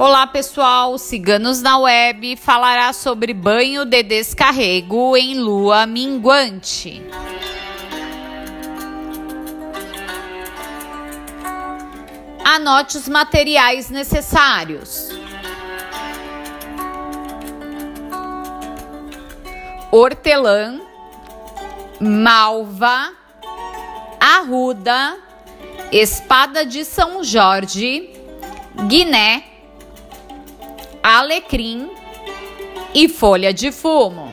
Olá pessoal, Ciganos na Web falará sobre banho de descarrego em lua minguante. Anote os materiais necessários: hortelã, malva, arruda, espada de São Jorge, guiné alecrim e folha de fumo.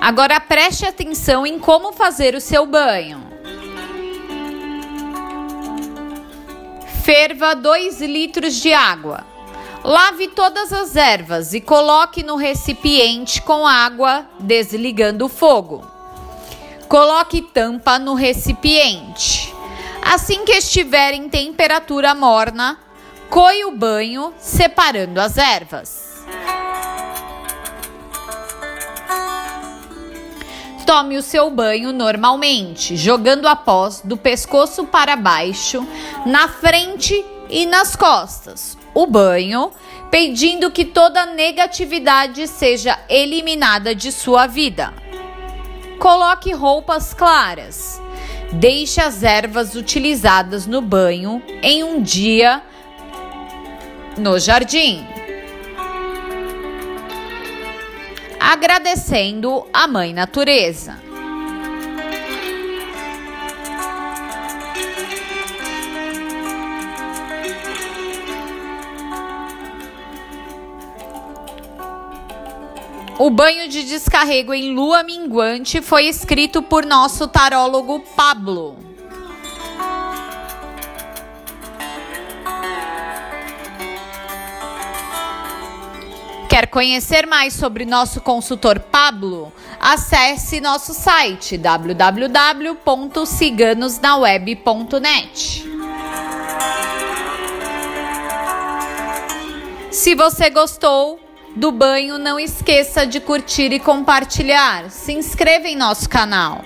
Agora preste atenção em como fazer o seu banho. Ferva 2 litros de água. Lave todas as ervas e coloque no recipiente com água, desligando o fogo. Coloque tampa no recipiente. Assim que estiver em temperatura morna, coe o banho separando as ervas. Tome o seu banho normalmente, jogando a pós do pescoço para baixo, na frente e nas costas. O banho, pedindo que toda negatividade seja eliminada de sua vida. Coloque roupas claras Deixe as ervas utilizadas no banho em um dia no jardim. Agradecendo a Mãe Natureza. O banho de descarrego em lua minguante foi escrito por nosso tarólogo Pablo. Quer conhecer mais sobre nosso consultor Pablo? Acesse nosso site www.ciganosnaweb.net. Se você gostou, do banho, não esqueça de curtir e compartilhar. Se inscreva em nosso canal.